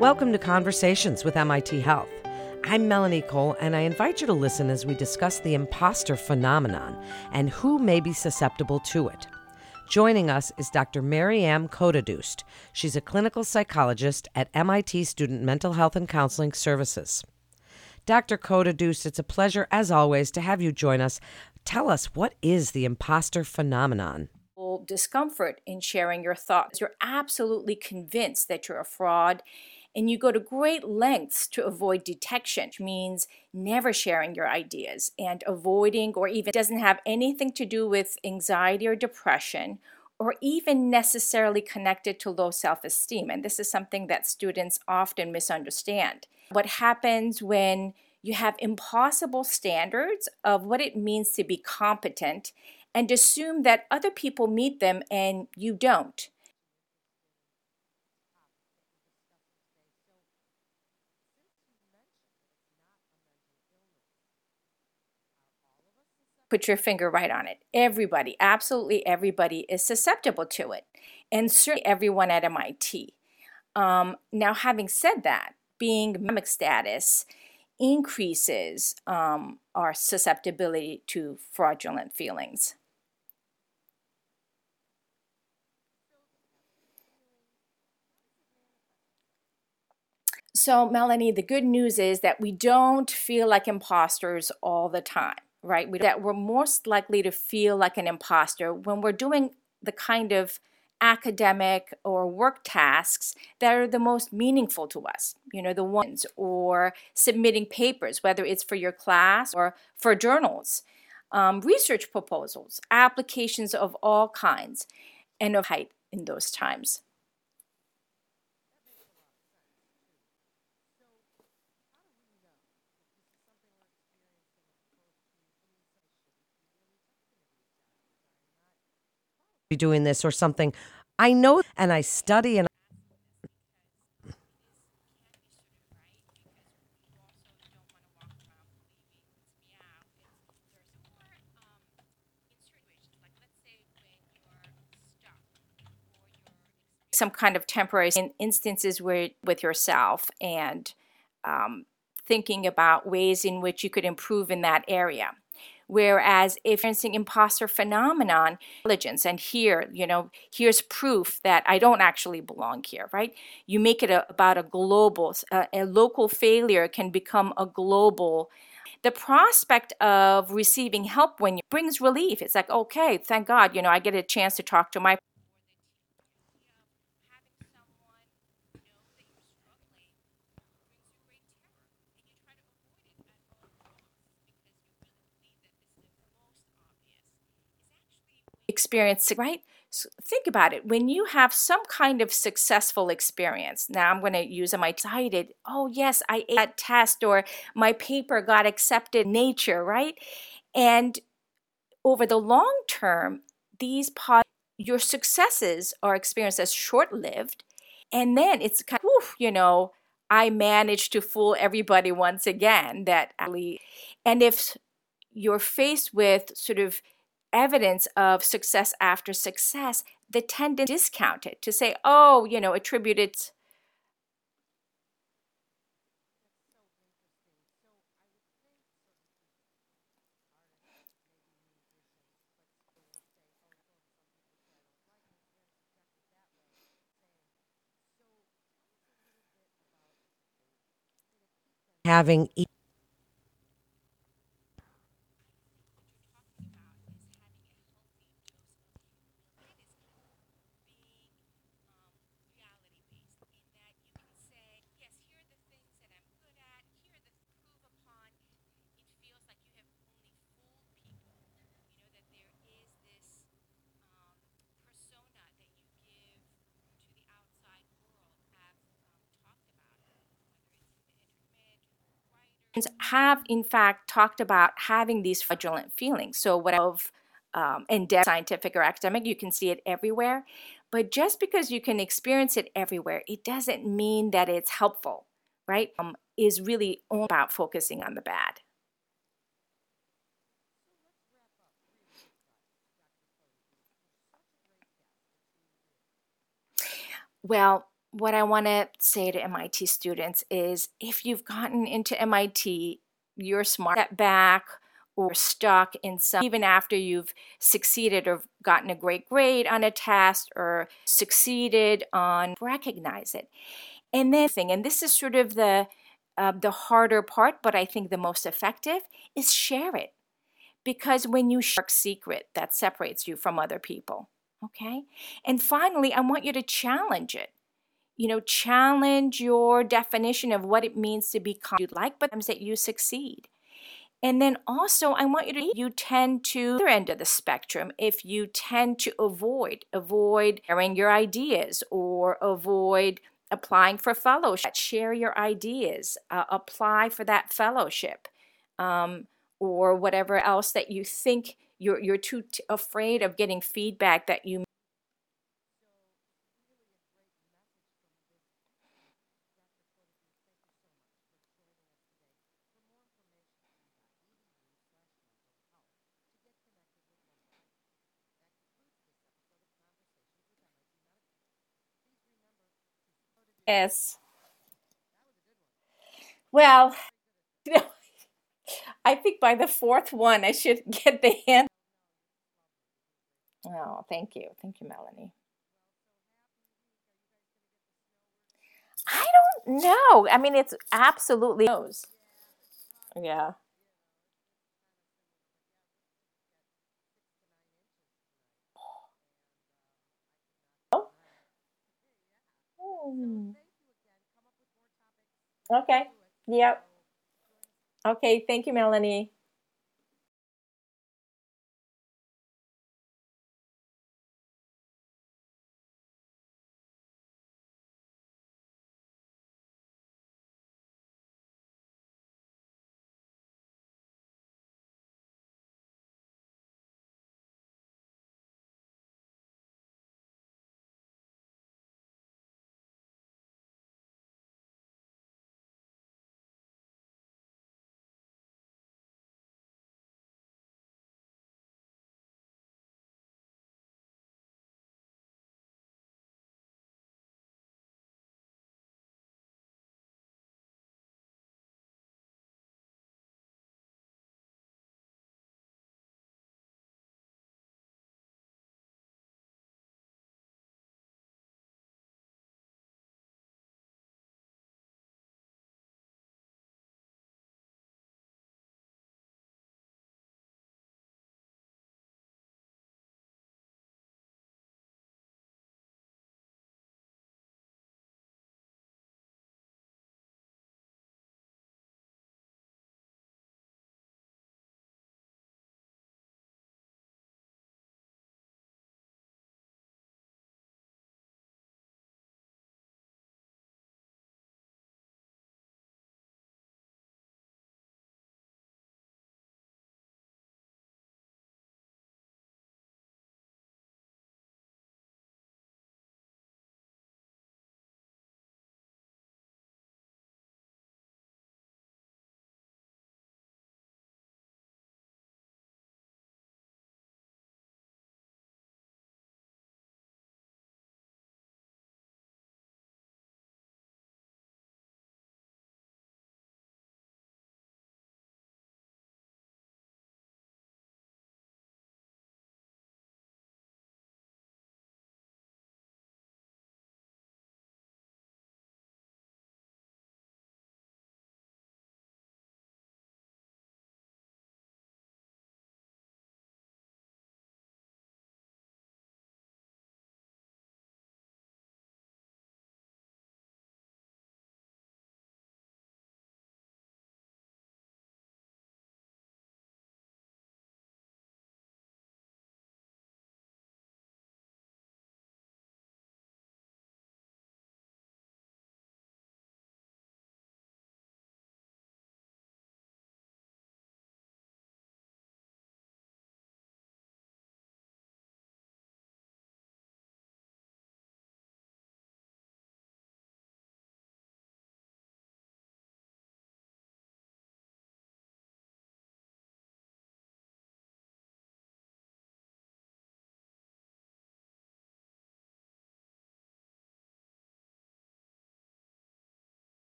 Welcome to Conversations with MIT Health. I'm Melanie Cole, and I invite you to listen as we discuss the imposter phenomenon and who may be susceptible to it. Joining us is Dr. Mariam Kotadust. She's a clinical psychologist at MIT Student Mental Health and Counseling Services. Dr. Kotadust, it's a pleasure, as always, to have you join us. Tell us, what is the imposter phenomenon? Discomfort in sharing your thoughts. You're absolutely convinced that you're a fraud and you go to great lengths to avoid detection, which means never sharing your ideas and avoiding, or even doesn't have anything to do with anxiety or depression, or even necessarily connected to low self esteem. And this is something that students often misunderstand. What happens when you have impossible standards of what it means to be competent and assume that other people meet them and you don't. Put your finger right on it. Everybody, absolutely everybody is susceptible to it, and certainly everyone at MIT. Um, now, having said that, being mimic status increases um, our susceptibility to fraudulent feelings. So, Melanie, the good news is that we don't feel like imposters all the time right? We, that we're most likely to feel like an imposter when we're doing the kind of academic or work tasks that are the most meaningful to us, you know, the ones, or submitting papers, whether it's for your class or for journals, um, research proposals, applications of all kinds, and of height in those times. Be doing this or something. I know and I study and some kind of temporary instances where with yourself and um, thinking about ways in which you could improve in that area. Whereas if you're experiencing imposter phenomenon, intelligence, and here, you know, here's proof that I don't actually belong here, right? You make it a, about a global, uh, a local failure can become a global the prospect of receiving help when you brings relief. It's like, okay, thank God, you know, I get a chance to talk to my experience, right? So think about it. When you have some kind of successful experience, now I'm going to use them. I excited. Oh yes, I ate that test, or my paper got accepted. Nature, right? And over the long term, these your successes are experienced as short-lived, and then it's kind of, you know, I managed to fool everybody once again. That and if you're faced with sort of evidence of success after success, the tendency to discount it, to say, oh, you know, attribute it. having have in fact talked about having these fraudulent feelings. So what of um, endeavor, scientific or academic, you can see it everywhere. But just because you can experience it everywhere, it doesn't mean that it's helpful, right? Um, is really all about focusing on the bad. Well, what I want to say to MIT students is if you've gotten into MIT, you're smart, step back or stuck in some, even after you've succeeded or gotten a great grade on a test or succeeded on, recognize it. And then, thing, and this is sort of the uh, the harder part, but I think the most effective is share it. Because when you share a secret, that separates you from other people. Okay? And finally, I want you to challenge it you know, challenge your definition of what it means to be you'd like, but times that you succeed. And then also, I want you to you tend to the other end of the spectrum if you tend to avoid avoid sharing your ideas or avoid applying for fellowship. Share your ideas, uh, apply for that fellowship, um, or whatever else that you think you're you're too t- afraid of getting feedback that you Yes. Well, you know, I think by the fourth one, I should get the hand. Oh, thank you. Thank you, Melanie. I don't know. I mean, it's absolutely. Yeah. Okay. Yep. Okay. Thank you, Melanie.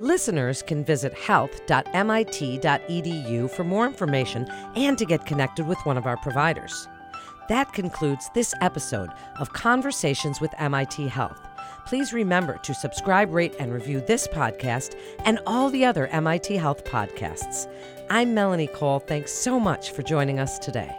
Listeners can visit health.mit.edu for more information and to get connected with one of our providers. That concludes this episode of Conversations with MIT Health. Please remember to subscribe, rate, and review this podcast and all the other MIT Health podcasts. I'm Melanie Cole. Thanks so much for joining us today.